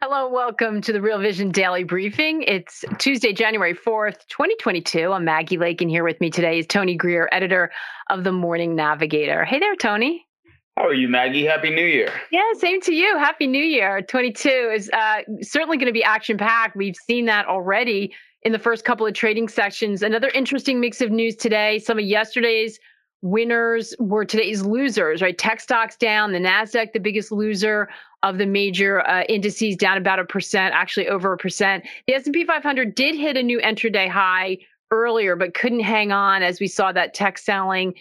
Hello, welcome to the Real Vision Daily Briefing. It's Tuesday, January 4th, 2022. I'm Maggie Lake, and here with me today is Tony Greer, editor of the Morning Navigator. Hey there, Tony. How are you, Maggie? Happy New Year. Yeah, same to you. Happy New Year. 22 is uh, certainly going to be action packed. We've seen that already in the first couple of trading sessions. Another interesting mix of news today. Some of yesterday's winners were today's losers, right? Tech stocks down, the NASDAQ, the biggest loser of the major uh, indices down about a percent, actually over a percent. The S&P 500 did hit a new intraday high earlier, but couldn't hang on as we saw that tech selling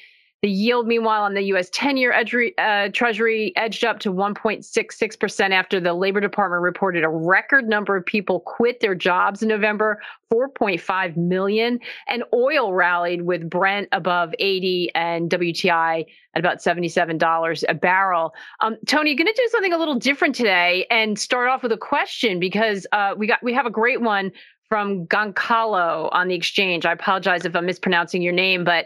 the yield, meanwhile, on the U.S. 10 year uh, Treasury edged up to 1.66% after the Labor Department reported a record number of people quit their jobs in November 4.5 million. And oil rallied with Brent above 80 and WTI at about $77 a barrel. Um, Tony, going to do something a little different today and start off with a question because uh, we got we have a great one from Goncalo on the exchange. I apologize if I'm mispronouncing your name, but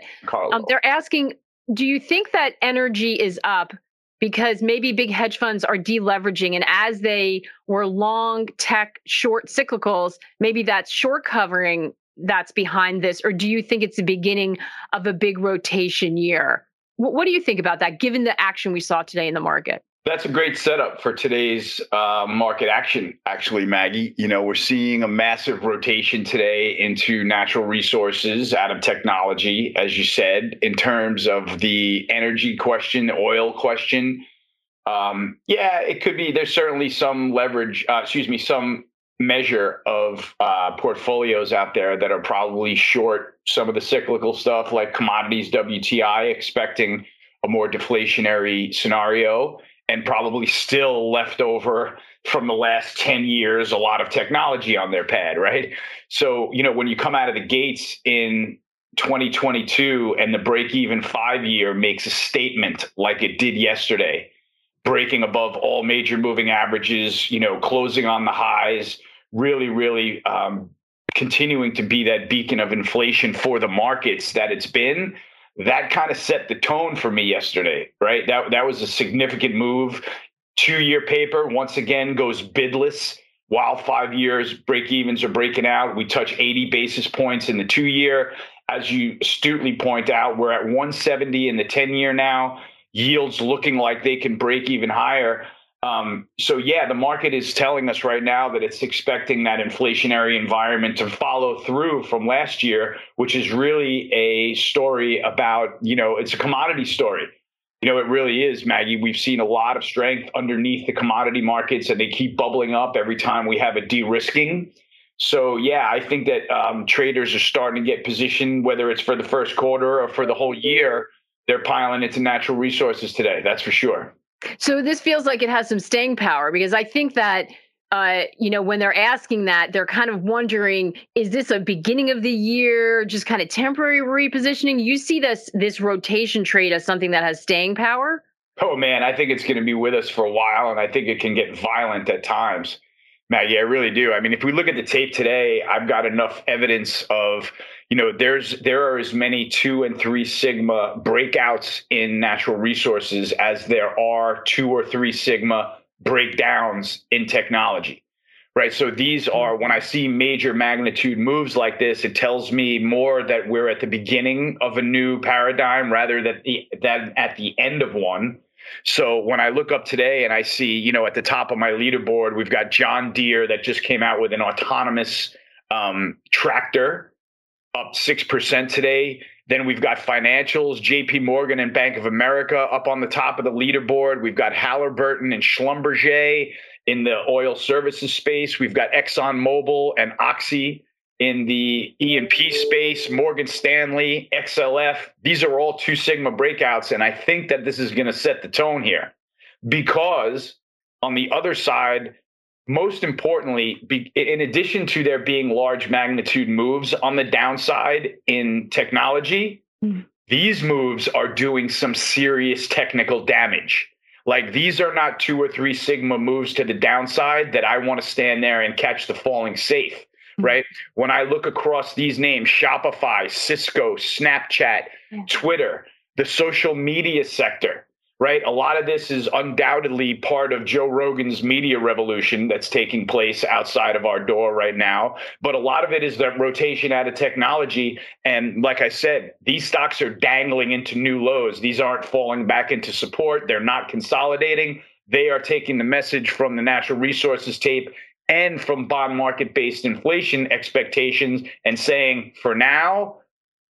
um, they're asking Do you think that energy is up because maybe big hedge funds are deleveraging? And as they were long tech, short cyclicals, maybe that's short covering that's behind this? Or do you think it's the beginning of a big rotation year? What, what do you think about that, given the action we saw today in the market? That's a great setup for today's uh, market action, actually, Maggie. You know, we're seeing a massive rotation today into natural resources out of technology, as you said, in terms of the energy question, the oil question. Um, yeah, it could be. There's certainly some leverage, uh, excuse me, some measure of uh, portfolios out there that are probably short some of the cyclical stuff like commodities, WTI, expecting a more deflationary scenario and probably still left over from the last 10 years a lot of technology on their pad right? So you know when you come out of the gates in 2022 and the break even 5 year makes a statement like it did yesterday breaking above all major moving averages you know closing on the highs really really um, continuing to be that beacon of inflation for the markets that it's been that kind of set the tone for me yesterday, right? That that was a significant move. Two year paper once again goes bidless while five years break evens are breaking out. We touch 80 basis points in the two year. As you astutely point out, we're at 170 in the 10 year now. Yields looking like they can break even higher. Um, so yeah, the market is telling us right now that it's expecting that inflationary environment to follow through from last year, which is really a story about, you know, it's a commodity story. You know, it really is, Maggie. We've seen a lot of strength underneath the commodity markets, and they keep bubbling up every time we have a de-risking. So yeah, I think that um, traders are starting to get positioned, whether it's for the first quarter or for the whole year. They're piling into natural resources today. That's for sure. So this feels like it has some staying power because I think that uh, you know, when they're asking that, they're kind of wondering, is this a beginning of the year, just kind of temporary repositioning? You see this this rotation trade as something that has staying power? Oh man, I think it's going to be with us for a while, and I think it can get violent at times. Maggie, I really do. I mean, if we look at the tape today, I've got enough evidence of you know there's there are as many two and three sigma breakouts in natural resources as there are two or three sigma breakdowns in technology right so these hmm. are when i see major magnitude moves like this it tells me more that we're at the beginning of a new paradigm rather than the, than at the end of one so when i look up today and i see you know at the top of my leaderboard we've got john deere that just came out with an autonomous um, tractor up 6% today. Then we've got financials, JP Morgan and Bank of America up on the top of the leaderboard. We've got Halliburton and Schlumberger in the oil services space. We've got ExxonMobil and Oxy in the E&P space, Morgan Stanley, XLF. These are all two sigma breakouts. And I think that this is going to set the tone here because on the other side, most importantly, be, in addition to there being large magnitude moves on the downside in technology, mm. these moves are doing some serious technical damage. Like these are not two or three sigma moves to the downside that I want to stand there and catch the falling safe. Mm-hmm. right? When I look across these names, Shopify, Cisco, Snapchat, Twitter, the social media sector, right? A lot of this is undoubtedly part of Joe Rogan's media revolution that's taking place outside of our door right now. But a lot of it is that rotation out of technology. And like I said, these stocks are dangling into new lows. These aren't falling back into support, they're not consolidating. They are taking the message from the natural resources tape and from bond market based inflation expectations and saying, for now,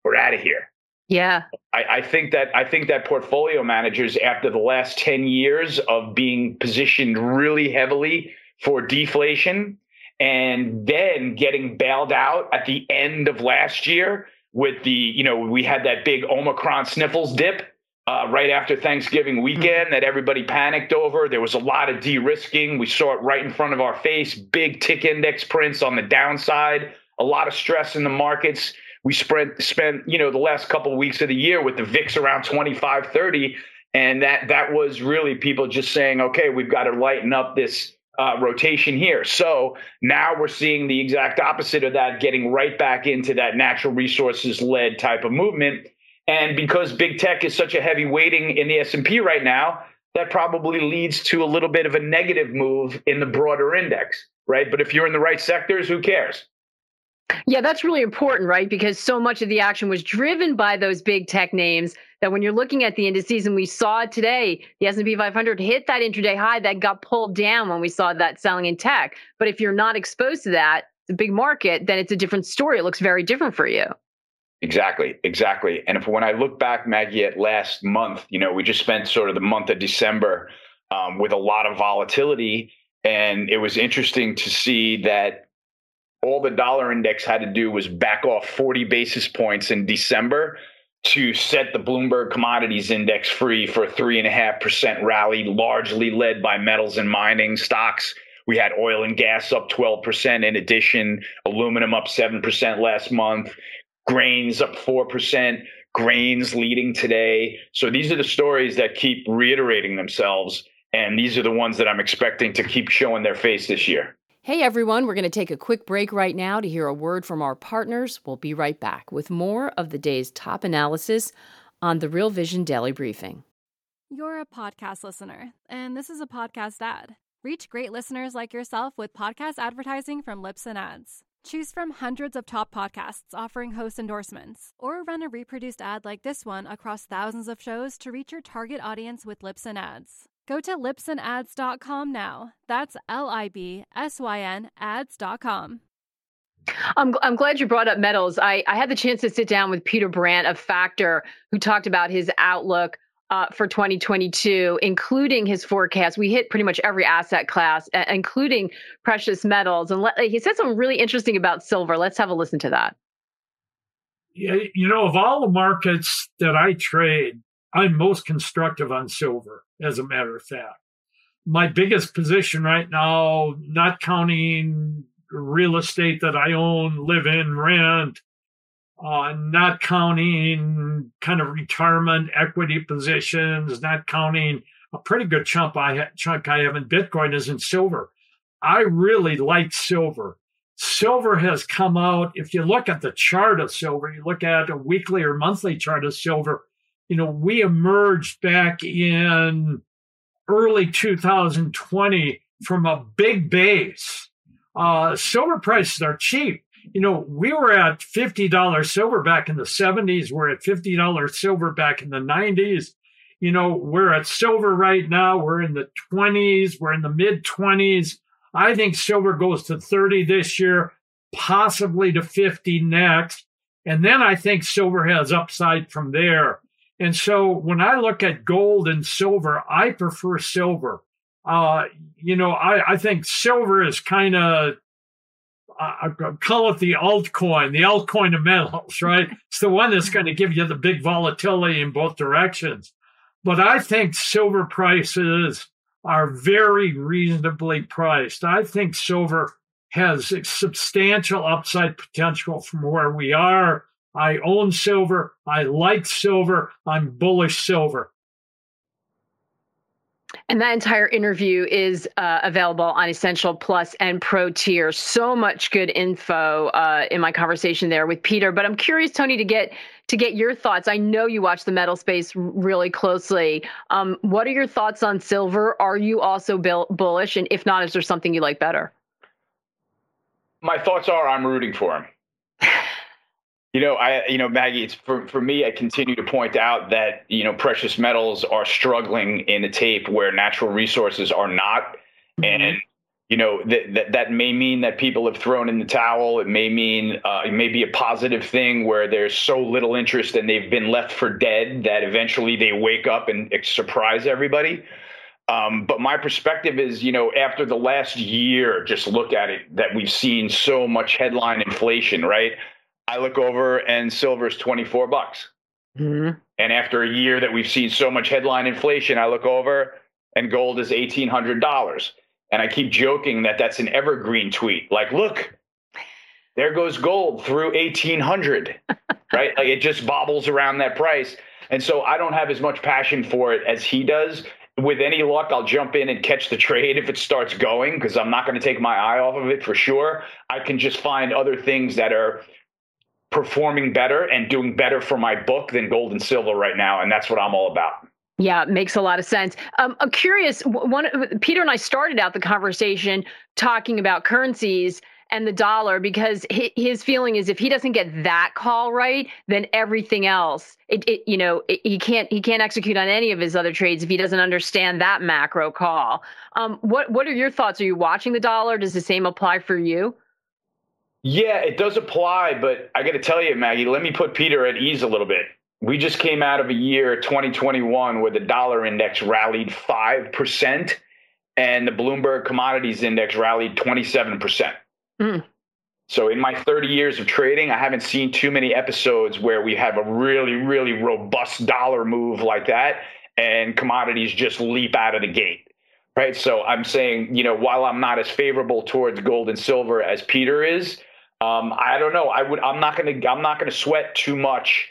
we're out of here. Yeah. I, I, think that I think that portfolio managers, after the last 10 years of being positioned really heavily for deflation and then getting bailed out at the end of last year with the, you know, we had that big Omicron sniffles dip uh, right after Thanksgiving mm-hmm. weekend that everybody panicked over. There was a lot of de risking. We saw it right in front of our face, big tick index prints on the downside, a lot of stress in the markets we spent spent you know the last couple of weeks of the year with the VIX around 25, 30, and that that was really people just saying, okay, we've got to lighten up this uh, rotation here. So now we're seeing the exact opposite of that, getting right back into that natural resources led type of movement. And because big tech is such a heavy weighting in the S and P right now, that probably leads to a little bit of a negative move in the broader index, right? But if you're in the right sectors, who cares? Yeah, that's really important, right? Because so much of the action was driven by those big tech names that when you're looking at the indices and we saw today, the S&P 500 hit that intraday high that got pulled down when we saw that selling in tech. But if you're not exposed to that, the big market, then it's a different story. It looks very different for you. Exactly, exactly. And if when I look back, Maggie, at last month, you know, we just spent sort of the month of December um, with a lot of volatility, and it was interesting to see that all the dollar index had to do was back off 40 basis points in December to set the Bloomberg Commodities Index free for a three and a half percent rally, largely led by metals and mining stocks. We had oil and gas up 12% in addition, aluminum up 7% last month, grains up 4%, grains leading today. So these are the stories that keep reiterating themselves. And these are the ones that I'm expecting to keep showing their face this year. Hey everyone, we're going to take a quick break right now to hear a word from our partners. We'll be right back with more of the day's top analysis on the Real Vision Daily Briefing. You're a podcast listener, and this is a podcast ad. Reach great listeners like yourself with podcast advertising from Libsyn Ads. Choose from hundreds of top podcasts offering host endorsements, or run a reproduced ad like this one across thousands of shows to reach your target audience with Libsyn Ads. Go to libsynads.com now. That's L I B S Y N ads.com. I'm, I'm glad you brought up metals. I, I had the chance to sit down with Peter Brandt of Factor, who talked about his outlook uh, for 2022, including his forecast. We hit pretty much every asset class, uh, including precious metals. And he said something really interesting about silver. Let's have a listen to that. You know, of all the markets that I trade, I'm most constructive on silver, as a matter of fact. My biggest position right now, not counting real estate that I own, live in, rent, uh, not counting kind of retirement equity positions, not counting a pretty good chunk I, ha- chunk I have in Bitcoin is in silver. I really like silver. Silver has come out. If you look at the chart of silver, you look at a weekly or monthly chart of silver, you know, we emerged back in early 2020 from a big base. Uh, silver prices are cheap. You know, we were at $50 silver back in the 70s. We're at $50 silver back in the 90s. You know, we're at silver right now. We're in the 20s. We're in the mid 20s. I think silver goes to 30 this year, possibly to 50 next. And then I think silver has upside from there. And so when I look at gold and silver, I prefer silver. Uh, you know, I, I think silver is kind of I call it the altcoin, the altcoin of metals, right? It's the one that's going to give you the big volatility in both directions. But I think silver prices are very reasonably priced. I think silver has substantial upside potential from where we are. I own silver. I like silver. I'm bullish silver. And that entire interview is uh, available on Essential Plus and Pro Tier. So much good info uh, in my conversation there with Peter. But I'm curious, Tony, to get to get your thoughts. I know you watch the metal space really closely. Um, what are your thoughts on silver? Are you also bullish? And if not, is there something you like better? My thoughts are I'm rooting for him. You know, I you know Maggie, it's for for me. I continue to point out that you know precious metals are struggling in a tape where natural resources are not, mm-hmm. and you know that, that that may mean that people have thrown in the towel. It may mean uh, it may be a positive thing where there's so little interest and they've been left for dead that eventually they wake up and surprise everybody. Um, but my perspective is, you know, after the last year, just look at it that we've seen so much headline inflation, right? I look over and silver's 24 bucks. Mm-hmm. And after a year that we've seen so much headline inflation, I look over and gold is $1,800. And I keep joking that that's an evergreen tweet. Like, look, there goes gold through 1800, right? Like it just bobbles around that price. And so I don't have as much passion for it as he does. With any luck, I'll jump in and catch the trade if it starts going because I'm not going to take my eye off of it for sure. I can just find other things that are performing better and doing better for my book than gold and silver right now. And that's what I'm all about. Yeah, makes a lot of sense. Um, I'm curious. One, Peter and I started out the conversation talking about currencies and the dollar because his feeling is if he doesn't get that call right, then everything else, it, it you know, it, he can't he can't execute on any of his other trades if he doesn't understand that macro call. Um, what what are your thoughts? Are you watching the dollar? Does the same apply for you? Yeah, it does apply, but I got to tell you, Maggie, let me put Peter at ease a little bit. We just came out of a year 2021 where the dollar index rallied 5% and the Bloomberg Commodities Index rallied 27%. Mm. So, in my 30 years of trading, I haven't seen too many episodes where we have a really, really robust dollar move like that and commodities just leap out of the gate right? So I'm saying, you know, while I'm not as favorable towards gold and silver as Peter is, um, I don't know. I would. I'm not gonna. I'm not gonna sweat too much.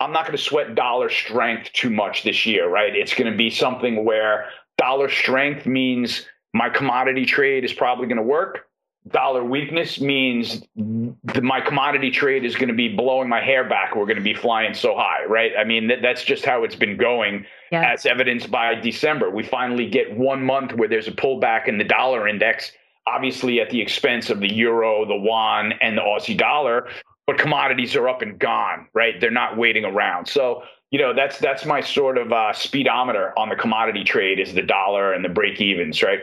I'm not gonna sweat dollar strength too much this year, right? It's gonna be something where dollar strength means my commodity trade is probably gonna work. Dollar weakness means the, my commodity trade is going to be blowing my hair back. We're going to be flying so high, right? I mean, that, that's just how it's been going, yeah. as evidenced by December. We finally get one month where there's a pullback in the dollar index obviously at the expense of the euro, the yuan, and the Aussie dollar. But commodities are up and gone, right? They're not waiting around. So you know that's that's my sort of uh, speedometer on the commodity trade is the dollar and the break evens, right?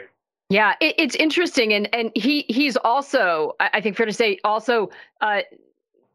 Yeah, it, it's interesting, and and he he's also I think fair to say also. Uh,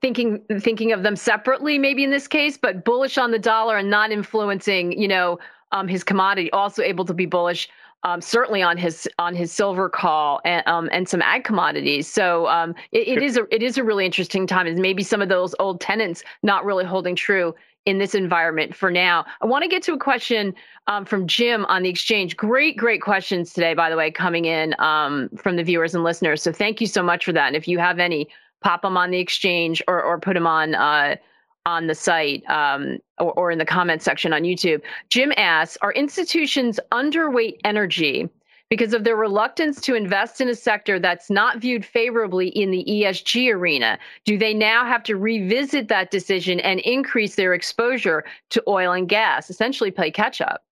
thinking thinking of them separately maybe in this case but bullish on the dollar and not influencing you know um, his commodity also able to be bullish um, certainly on his on his silver call and um, and some ag commodities. So um, it, it is a it is a really interesting time, and maybe some of those old tenants not really holding true in this environment for now. I want to get to a question um, from Jim on the exchange. Great, great questions today, by the way, coming in um, from the viewers and listeners. So thank you so much for that. And if you have any, pop them on the exchange or or put them on. Uh, on the site um, or, or in the comment section on YouTube. Jim asks Are institutions underweight energy because of their reluctance to invest in a sector that's not viewed favorably in the ESG arena? Do they now have to revisit that decision and increase their exposure to oil and gas, essentially play catch up?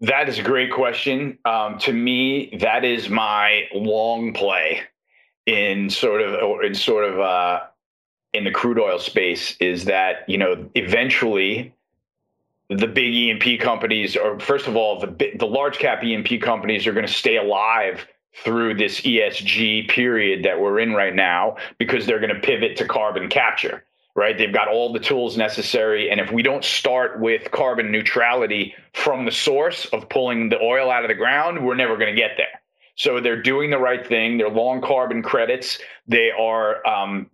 That is a great question. Um, to me, that is my long play in sort of in sort of uh, in the crude oil space is that you know eventually the big E&P companies or first of all the the large cap E&P companies are going to stay alive through this ESG period that we're in right now because they're going to pivot to carbon capture right they've got all the tools necessary and if we don't start with carbon neutrality from the source of pulling the oil out of the ground we're never going to get there So they're doing the right thing. They're long carbon credits. They are um,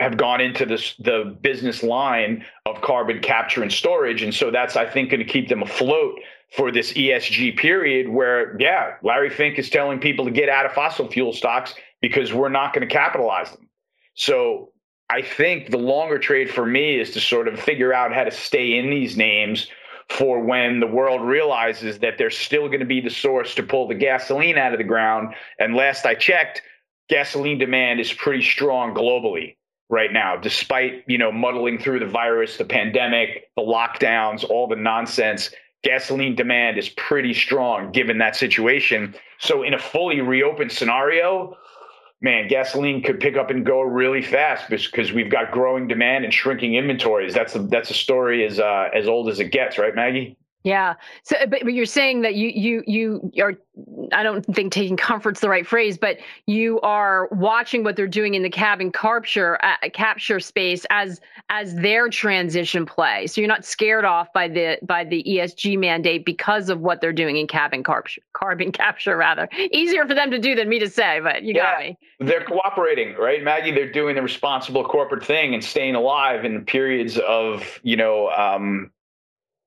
have gone into this the business line of carbon capture and storage, and so that's I think going to keep them afloat for this ESG period. Where yeah, Larry Fink is telling people to get out of fossil fuel stocks because we're not going to capitalize them. So I think the longer trade for me is to sort of figure out how to stay in these names for when the world realizes that they're still going to be the source to pull the gasoline out of the ground. And last I checked, gasoline demand is pretty strong globally right now, despite you know muddling through the virus, the pandemic, the lockdowns, all the nonsense. Gasoline demand is pretty strong given that situation. So, in a fully reopened scenario, man, gasoline could pick up and go really fast because we've got growing demand and shrinking inventories. That's a, that's a story as uh, as old as it gets, right, Maggie? Yeah. So, but, but you're saying that you you you are I don't think taking comfort's the right phrase, but you are watching what they're doing in the carbon capture uh, capture space as as their transition play. So you're not scared off by the by the ESG mandate because of what they're doing in carbon capture. Carbon capture, rather easier for them to do than me to say, but you yeah, got me. they're cooperating, right, Maggie? They're doing the responsible corporate thing and staying alive in periods of you know. Um,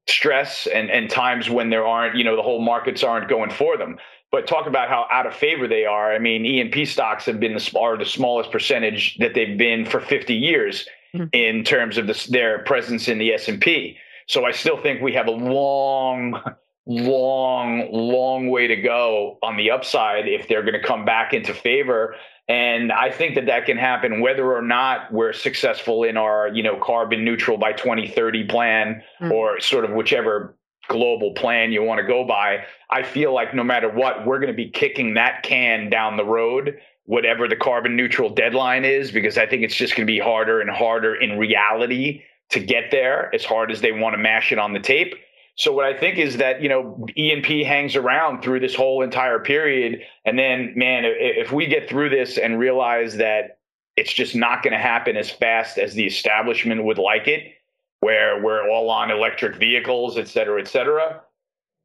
stress and, and times when there aren't, you know, the whole markets aren't going for them. But talk about how out of favor they are. I mean, E&P stocks have been the, are the smallest percentage that they've been for 50 years mm-hmm. in terms of this, their presence in the S&P. So I still think we have a long, long, long way to go on the upside if they're going to come back into favor. And I think that that can happen whether or not we're successful in our, you know, carbon neutral by 2030 plan mm. or sort of whichever global plan you want to go by. I feel like no matter what, we're going to be kicking that can down the road, whatever the carbon neutral deadline is, because I think it's just going to be harder and harder in reality to get there as hard as they want to mash it on the tape. So what I think is that you know E&P hangs around through this whole entire period, and then man, if we get through this and realize that it's just not going to happen as fast as the establishment would like it, where we're all on electric vehicles, et cetera, et cetera,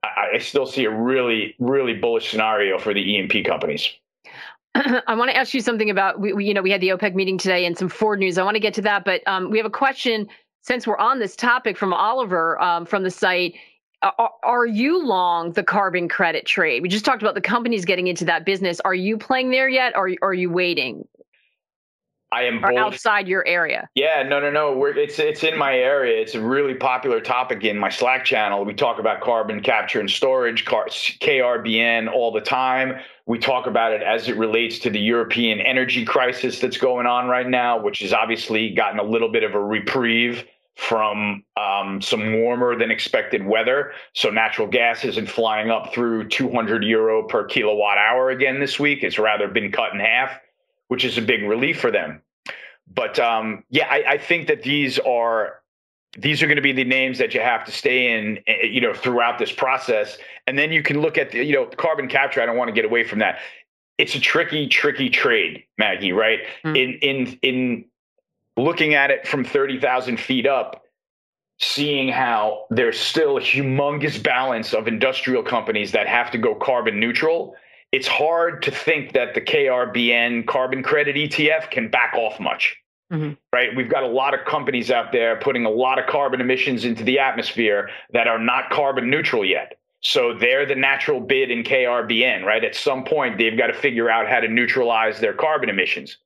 I, I still see a really, really bullish scenario for the E&P companies. I want to ask you something about we, we, you know we had the OPEC meeting today and some Ford news. I want to get to that, but um, we have a question since we're on this topic from Oliver um, from the site, are, are, you long the carbon credit trade? We just talked about the companies getting into that business. Are you playing there yet, or, are you waiting? I am or outside your area. Yeah, no, no, no. We're, it's it's in my area. It's a really popular topic in my Slack channel. We talk about carbon capture and storage, KRBN, all the time. We talk about it as it relates to the European energy crisis that's going on right now, which has obviously gotten a little bit of a reprieve from um, some warmer than expected weather. So natural gas isn't flying up through 200 euro per kilowatt hour again this week. It's rather been cut in half which is a big relief for them. But um, yeah, I, I think that these are these are going to be the names that you have to stay in, eh, you know, throughout this process. And then you can look at the, you know, carbon capture. I don't want to get away from that. It's a tricky, tricky trade, Maggie. Right? Mm. In in in looking at it from thirty thousand feet up, seeing how there's still a humongous balance of industrial companies that have to go carbon neutral it's hard to think that the KRBN carbon credit ETF can back off much. Mm-hmm. Right? We've got a lot of companies out there putting a lot of carbon emissions into the atmosphere that are not carbon neutral yet. So they're the natural bid in KRBN, right? At some point, they've got to figure out how to neutralize their carbon emissions.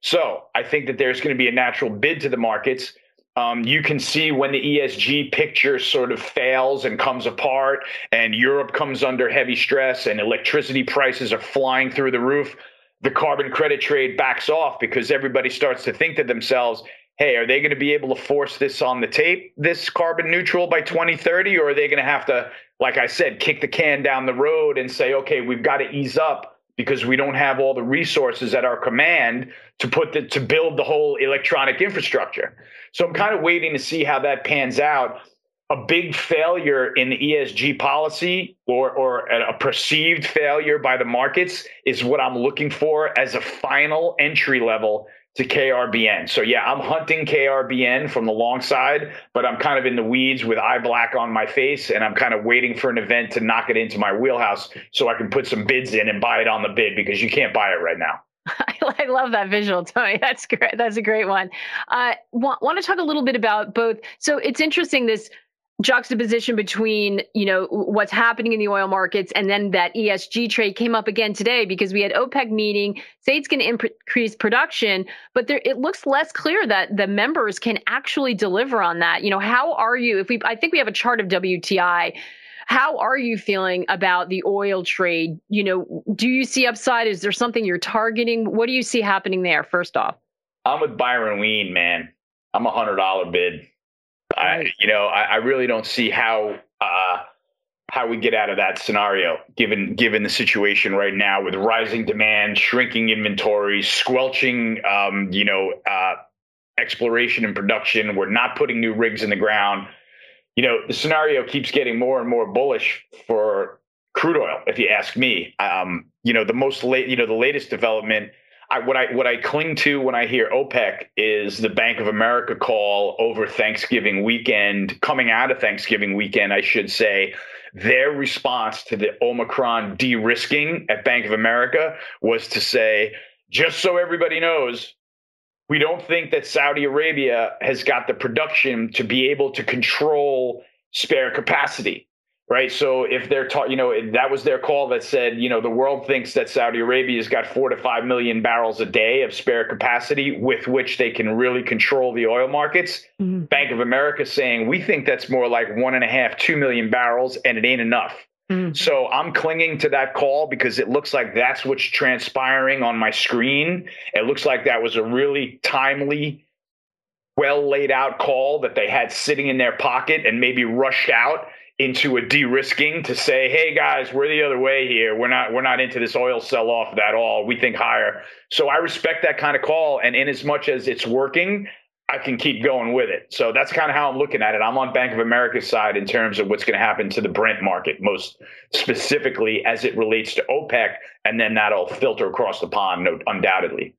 So I think that there's going to be a natural bid to the markets. Um, you can see when the ESG picture sort of fails and comes apart, and Europe comes under heavy stress, and electricity prices are flying through the roof. The carbon credit trade backs off because everybody starts to think to themselves, hey, are they going to be able to force this on the tape, this carbon neutral by 2030? Or are they going to have to, like I said, kick the can down the road and say, okay, we've got to ease up because we don't have all the resources at our command to put the, to build the whole electronic infrastructure. So I'm kind of waiting to see how that pans out. A big failure in the ESG policy or, or a perceived failure by the markets is what I'm looking for as a final entry level to KRBN. So yeah, I'm hunting KRBN from the long side, but I'm kind of in the weeds with eye black on my face, and I'm kind of waiting for an event to knock it into my wheelhouse so I can put some bids in and buy it on the bid because you can't buy it right now. I love that visual, Tony. That's great. That's a great one. Uh, want, want to talk a little bit about both. So it's interesting this juxtaposition between you know what's happening in the oil markets and then that ESG trade came up again today because we had OPEC meeting say it's going to increase production but there it looks less clear that the members can actually deliver on that. You know how are you if we I think we have a chart of WTI how are you feeling about the oil trade? You know do you see upside? Is there something you're targeting? What do you see happening there first off? I'm with Byron Wien man. I'm a hundred dollar bid I, you know, I, I, really don't see how uh, how we get out of that scenario, given given the situation right now with rising demand, shrinking inventory, squelching, um, you know, uh, exploration and production. We're not putting new rigs in the ground. You know, the scenario keeps getting more and more bullish for crude oil. If you ask me, um, you know, the most late, you know, the latest development I, what I what I cling to when I hear OPEC is the Bank of America call over Thanksgiving weekend, coming out of Thanksgiving weekend, I should say. Their response to the Omicron de-risking at Bank of America was to say, just so everybody knows, we don't think that Saudi Arabia has got the production to be able to control spare capacity right? So if they're taught, you know, that was their call that said, you know, the world thinks that Saudi Arabia's got four to five million barrels a day of spare capacity with which they can really control the oil markets. Mm-hmm. Bank of America saying we think that's more like one and a half, two million barrels, and it ain't enough. Mm-hmm. So I'm clinging to that call because it looks like that's what's transpiring on my screen. It looks like that was a really timely, well laid out call that they had sitting in their pocket and maybe rushed out into a de-risking to say, "Hey guys, we're the other way here. We're not we're not into this oil sell-off at all. We think higher." So I respect that kind of call, and in as much as it's working, I can keep going with it. So that's kind of how I'm looking at it. I'm on Bank of America's side in terms of what's going to happen to the Brent market, most specifically as it relates to OPEC, and then that'll filter across the pond, undoubtedly.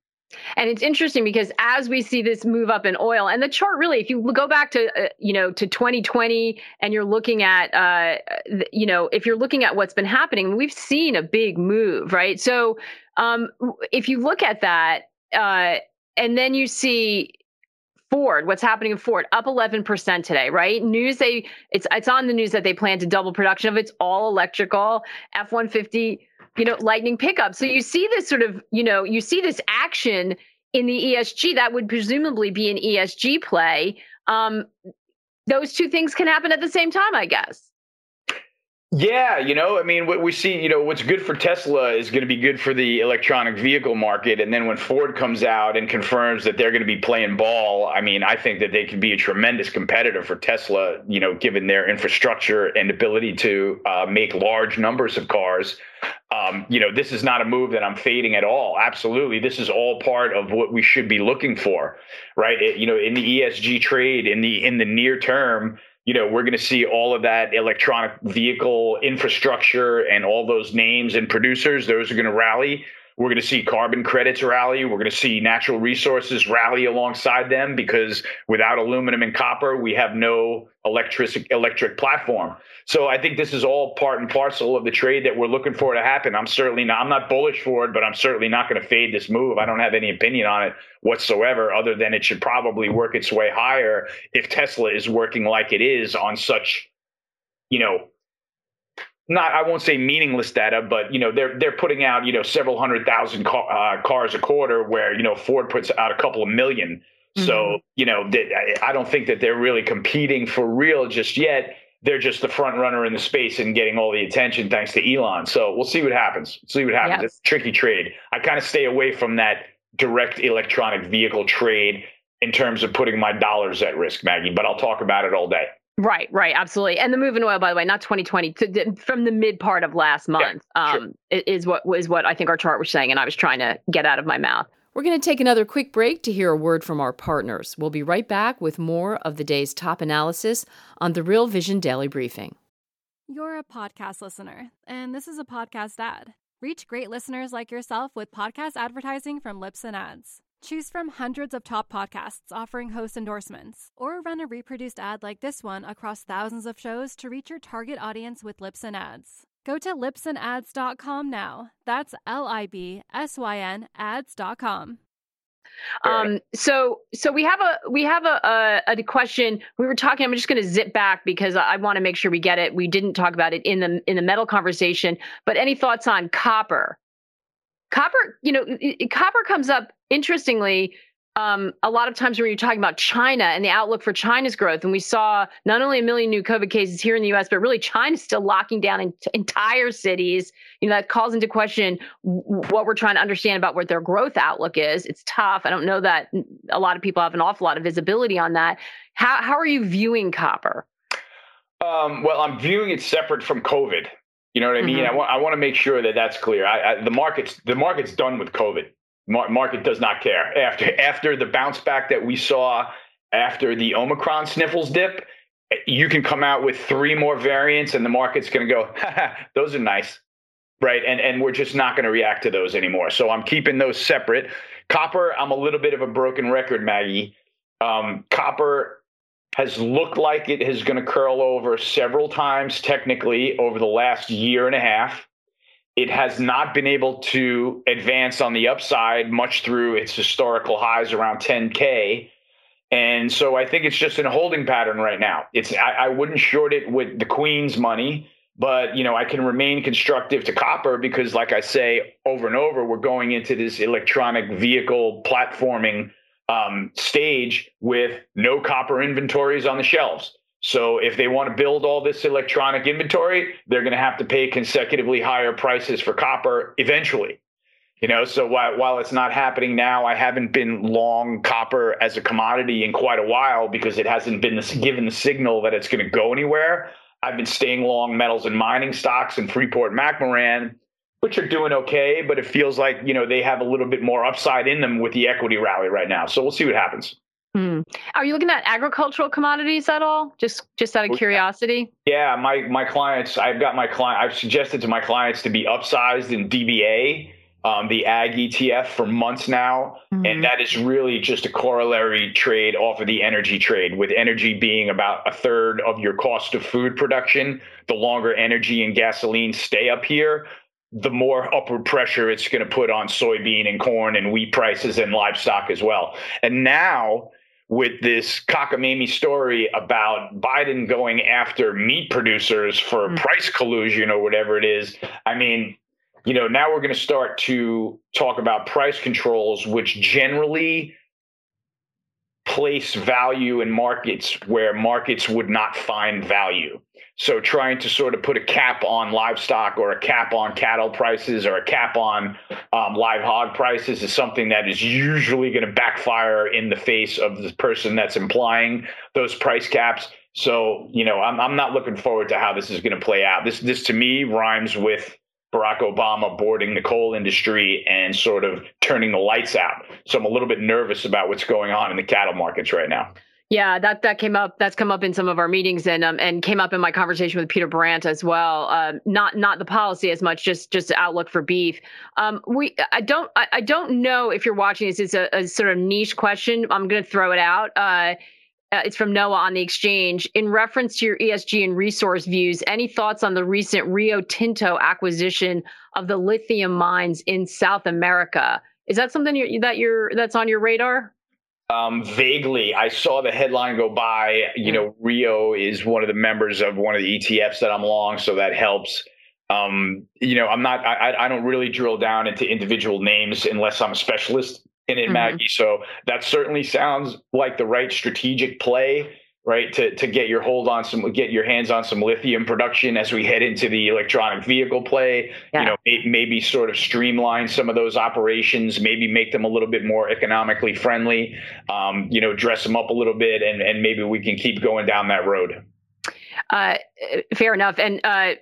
And it's interesting because as we see this move up in oil, and the chart really, if you go back to uh, you know to 2020, and you're looking at uh, you know if you're looking at what's been happening, we've seen a big move, right? So um, if you look at that, uh, and then you see Ford, what's happening in Ford, up 11% today, right? News they it's it's on the news that they plan to double production of its all electrical F150 you know, lightning pickup. So you see this sort of, you know, you see this action in the ESG that would presumably be an ESG play. Um, those two things can happen at the same time, I guess. Yeah, you know, I mean, what we see, you know, what's good for Tesla is going to be good for the electronic vehicle market. And then when Ford comes out and confirms that they're going to be playing ball, I mean, I think that they could be a tremendous competitor for Tesla, you know, given their infrastructure and ability to uh, make large numbers of cars. Um, you know, this is not a move that I'm fading at all. Absolutely, this is all part of what we should be looking for, right? It, you know, in the ESG trade in the in the near term, you know, we're going to see all of that electronic vehicle infrastructure and all those names and producers. Those are going to rally. We're going to see carbon credits rally. We're going to see natural resources rally alongside them because without aluminum and copper, we have no electric electric platform. So I think this is all part and parcel of the trade that we're looking for to happen. I'm certainly not I'm not bullish for it, but I'm certainly not going to fade this move. I don't have any opinion on it whatsoever other than it should probably work its way higher if Tesla is working like it is on such you know not I won't say meaningless data, but you know they're they're putting out you know several hundred thousand car, uh, cars a quarter, where you know Ford puts out a couple of 1000000 mm-hmm. So you know they, I don't think that they're really competing for real just yet. They're just the front runner in the space and getting all the attention thanks to Elon. So we'll see what happens. See what happens. Yep. It's a tricky trade. I kind of stay away from that direct electronic vehicle trade in terms of putting my dollars at risk, Maggie. But I'll talk about it all day. Right, right, absolutely. And the move in oil, by the way, not 2020, to, from the mid part of last month, yeah, um, sure. is what is what I think our chart was saying, and I was trying to get out of my mouth. We're going to take another quick break to hear a word from our partners. We'll be right back with more of the day's top analysis on the Real Vision Daily Briefing. You're a podcast listener, and this is a podcast ad. Reach great listeners like yourself with podcast advertising from Libsyn Ads. Choose from hundreds of top podcasts offering host endorsements, or run a reproduced ad like this one across thousands of shows to reach your target audience with Libsyn Ads. Go to libsynads.com now. That's L I B S Y N ads.com. Um, so so we have a we have a, a, a question. We were talking. I'm just going to zip back because I, I want to make sure we get it. We didn't talk about it in the in the metal conversation. But any thoughts on copper? Copper, you know, copper comes up interestingly um, a lot of times when you're talking about China and the outlook for China's growth, and we saw not only a million new COVID cases here in the U.S., but really China's still locking down in, entire cities. You know that calls into question what we're trying to understand about what their growth outlook is. It's tough. I don't know that a lot of people have an awful lot of visibility on that. How how are you viewing copper? Um, well, I'm viewing it separate from COVID. You know what I mean? Mm-hmm. I want I want to make sure that that's clear. I, I, the market's the market's done with COVID. Mar- market does not care after after the bounce back that we saw after the Omicron sniffles dip. You can come out with three more variants, and the market's going to go. those are nice, right? And and we're just not going to react to those anymore. So I'm keeping those separate. Copper, I'm a little bit of a broken record, Maggie. Um, copper has looked like it is going to curl over several times technically over the last year and a half. It has not been able to advance on the upside much through its historical highs around 10K. And so I think it's just in a holding pattern right now. It's I, I wouldn't short it with the Queen's money, but you know, I can remain constructive to copper because like I say over and over, we're going into this electronic vehicle platforming um, stage with no copper inventories on the shelves. So if they want to build all this electronic inventory, they're going to have to pay consecutively higher prices for copper eventually. You know, so while, while it's not happening now, I haven't been long copper as a commodity in quite a while because it hasn't been given the signal that it's going to go anywhere. I've been staying long metals and mining stocks and Freeport McMoran which are doing okay, but it feels like you know they have a little bit more upside in them with the equity rally right now. So we'll see what happens. Mm. Are you looking at agricultural commodities at all? Just just out of curiosity. Yeah, my my clients. I've got my client. I've suggested to my clients to be upsized in DBA, um, the ag ETF, for months now, mm-hmm. and that is really just a corollary trade off of the energy trade. With energy being about a third of your cost of food production, the longer energy and gasoline stay up here, the more upward pressure it's going to put on soybean and corn and wheat prices and livestock as well. And now, with this cockamamie story about Biden going after meat producers for mm. price collusion or whatever it is, I mean, you know, now we're going to start to talk about price controls, which generally place value in markets where markets would not find value. So trying to sort of put a cap on livestock or a cap on cattle prices or a cap on um, live hog prices is something that is usually going to backfire in the face of the person that's implying those price caps. So you know, I'm I'm not looking forward to how this is going to play out. This this to me rhymes with Barack Obama boarding the coal industry and sort of turning the lights out. So I'm a little bit nervous about what's going on in the cattle markets right now. Yeah, that that came up. That's come up in some of our meetings, and um, and came up in my conversation with Peter Brandt as well. Um, not not the policy as much, just just outlook for beef. Um, we I don't I, I don't know if you're watching this. It's a, a sort of niche question. I'm going to throw it out. Uh, uh, it's from Noah on the exchange. In reference to your ESG and resource views, any thoughts on the recent Rio Tinto acquisition of the lithium mines in South America? Is that something you're, that you're that's on your radar? Um, vaguely, I saw the headline go by. You know, Rio is one of the members of one of the ETFs that I'm long, so that helps. Um, you know, I'm not. I, I don't really drill down into individual names unless I'm a specialist in it, mm-hmm. Maggie. So that certainly sounds like the right strategic play right? To to get your hold on some, get your hands on some lithium production as we head into the electronic vehicle play. Yeah. You know, maybe, maybe sort of streamline some of those operations, maybe make them a little bit more economically friendly. Um, you know, dress them up a little bit, and and maybe we can keep going down that road. Uh, fair enough, and. Uh,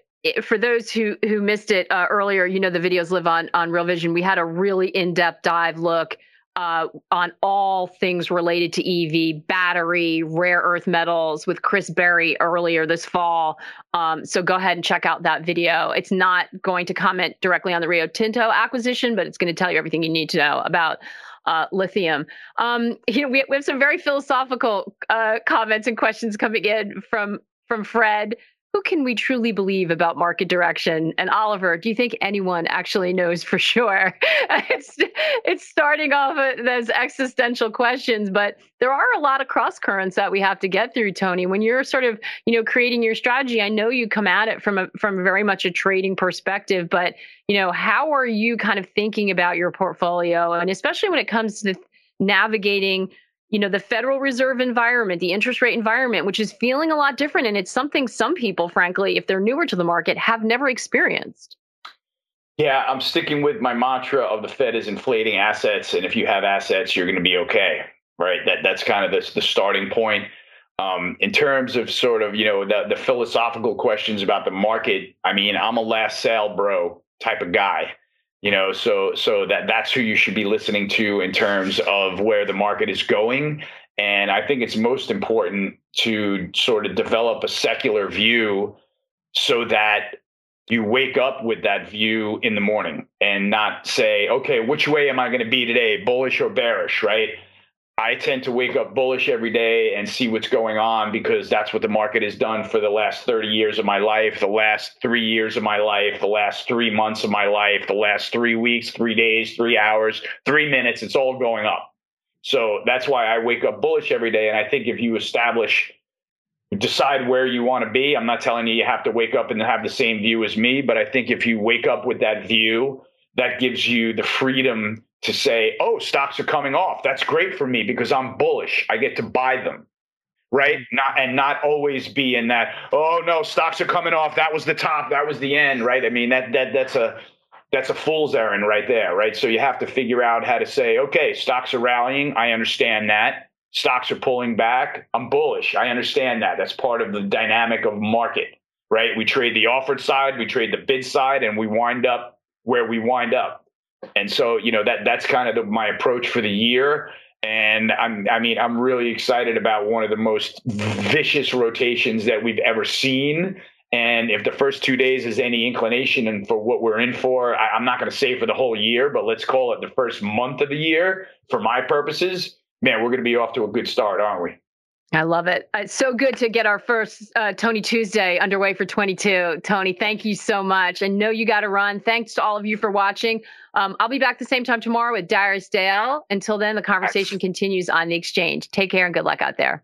for those who who missed it uh, earlier, you know the videos live on on Real Vision. We had a really in depth dive look uh, on all things related to EV, battery, rare earth metals with Chris Berry earlier this fall. Um, so go ahead and check out that video. It's not going to comment directly on the Rio Tinto acquisition, but it's going to tell you everything you need to know about uh, lithium. Um, you know, we, we have some very philosophical uh, comments and questions coming in from from Fred who can we truly believe about market direction? And Oliver, do you think anyone actually knows for sure? it's it's starting off as existential questions, but there are a lot of cross currents that we have to get through, Tony. When you're sort of, you know, creating your strategy, I know you come at it from a from very much a trading perspective, but you know, how are you kind of thinking about your portfolio and especially when it comes to navigating you know the federal reserve environment the interest rate environment which is feeling a lot different and it's something some people frankly if they're newer to the market have never experienced. Yeah i'm sticking with my mantra of the fed is inflating assets and if you have assets you're going to be okay right? That that's kind of the, the starting point. Um, in terms of sort of you know the, the philosophical questions about the market i mean i'm a last sale bro type of guy you know so so that that's who you should be listening to in terms of where the market is going. And i think it's most important to sort of develop a secular view so that you wake up with that view in the morning and not say okay which way am i going to be today bullish or bearish right I tend to wake up bullish every day and see what's going on because that's what the market has done for the last 30 years of my life, the last three years of my life, the last three months of my life, the last three weeks, three days, three hours, three minutes. It's all going up. So that's why I wake up bullish every day. And I think if you establish, decide where you want to be, I'm not telling you you have to wake up and have the same view as me, but I think if you wake up with that view, that gives you the freedom to say, oh, stocks are coming off. That's great for me because I'm bullish. I get to buy them. Right. Mm. Not and not always be in that, oh no, stocks are coming off. That was the top. That was the end. Right. I mean, that that that's a that's a fool's errand right there. Right. So you have to figure out how to say, okay, stocks are rallying. I understand that. Stocks are pulling back. I'm bullish. I understand that. That's part of the dynamic of market. Right. We trade the offered side, we trade the bid side, and we wind up where we wind up and so, you know, that that's kind of the, my approach for the year. And I'm, I mean, I'm really excited about one of the most vicious rotations that we've ever seen. And if the first two days is any inclination and for what we're in for, I, I'm not going to say for the whole year, but let's call it the first month of the year for my purposes. Man, we're going to be off to a good start, aren't we? I love it. It's so good to get our first uh, Tony Tuesday underway for 22. Tony, thank you so much. I know you got to run. Thanks to all of you for watching. Um, I'll be back the same time tomorrow with Darius Dale. Until then, the conversation continues on the exchange. Take care and good luck out there.